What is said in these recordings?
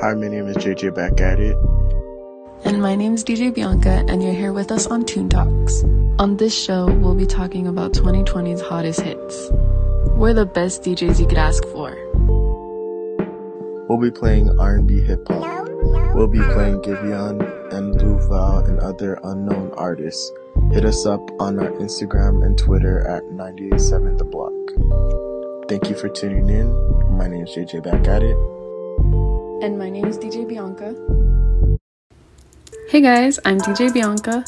Hi, my name is JJ Back at It. And my name is DJ Bianca, and you're here with us on Tune Talks. On this show, we'll be talking about 2020's hottest hits. We're the best DJs you could ask for. We'll be playing R&B hip hop. We'll be playing Giveon and Luval and other unknown artists. Hit us up on our Instagram and Twitter at 987 The Block. Thank you for tuning in. My name is JJ Back at It. And my name is DJ Bianca. Hey guys, I'm DJ Bianca.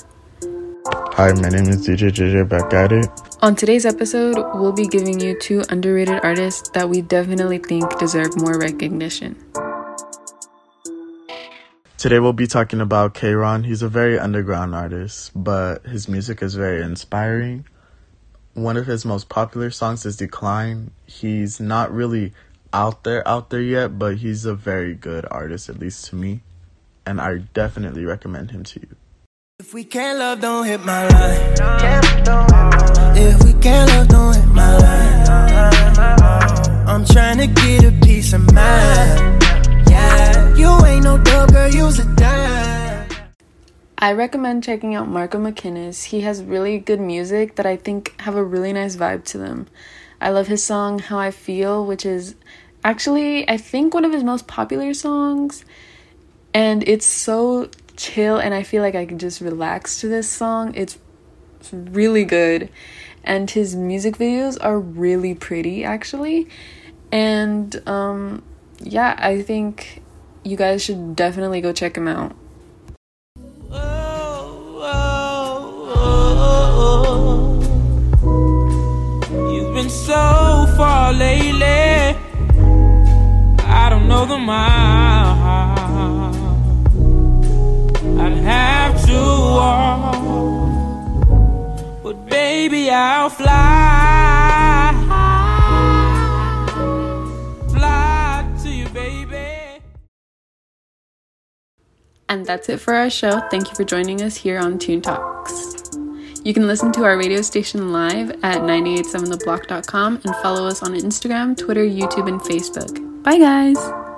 Hi, my name is DJ JJ Back at It. On today's episode, we'll be giving you two underrated artists that we definitely think deserve more recognition. Today we'll be talking about K-Ron. He's a very underground artist, but his music is very inspiring. One of his most popular songs is Decline. He's not really out there out there yet, but he's a very good artist at least to me, and I definitely recommend him to you. If we can't love, don't hit my line. If we can't love, don't hit my line. I'm trying to get a peace of mind. Yeah, you ain't no dog, girl, you's a dime. I recommend checking out Marco McKinnis. He has really good music that I think have a really nice vibe to them. I love his song How I Feel, which is actually I think one of his most popular songs. And it's so chill and I feel like I can just relax to this song. It's really good. And his music videos are really pretty actually. And um yeah, I think you guys should definitely go check him out. Been so far lately. I don't know the mile. I'd have to walk, but baby, I'll fly. Fly to you, baby. And that's it for our show. Thank you for joining us here on Tune Talks. You can listen to our radio station live at 987theblock.com and follow us on Instagram, Twitter, YouTube, and Facebook. Bye, guys!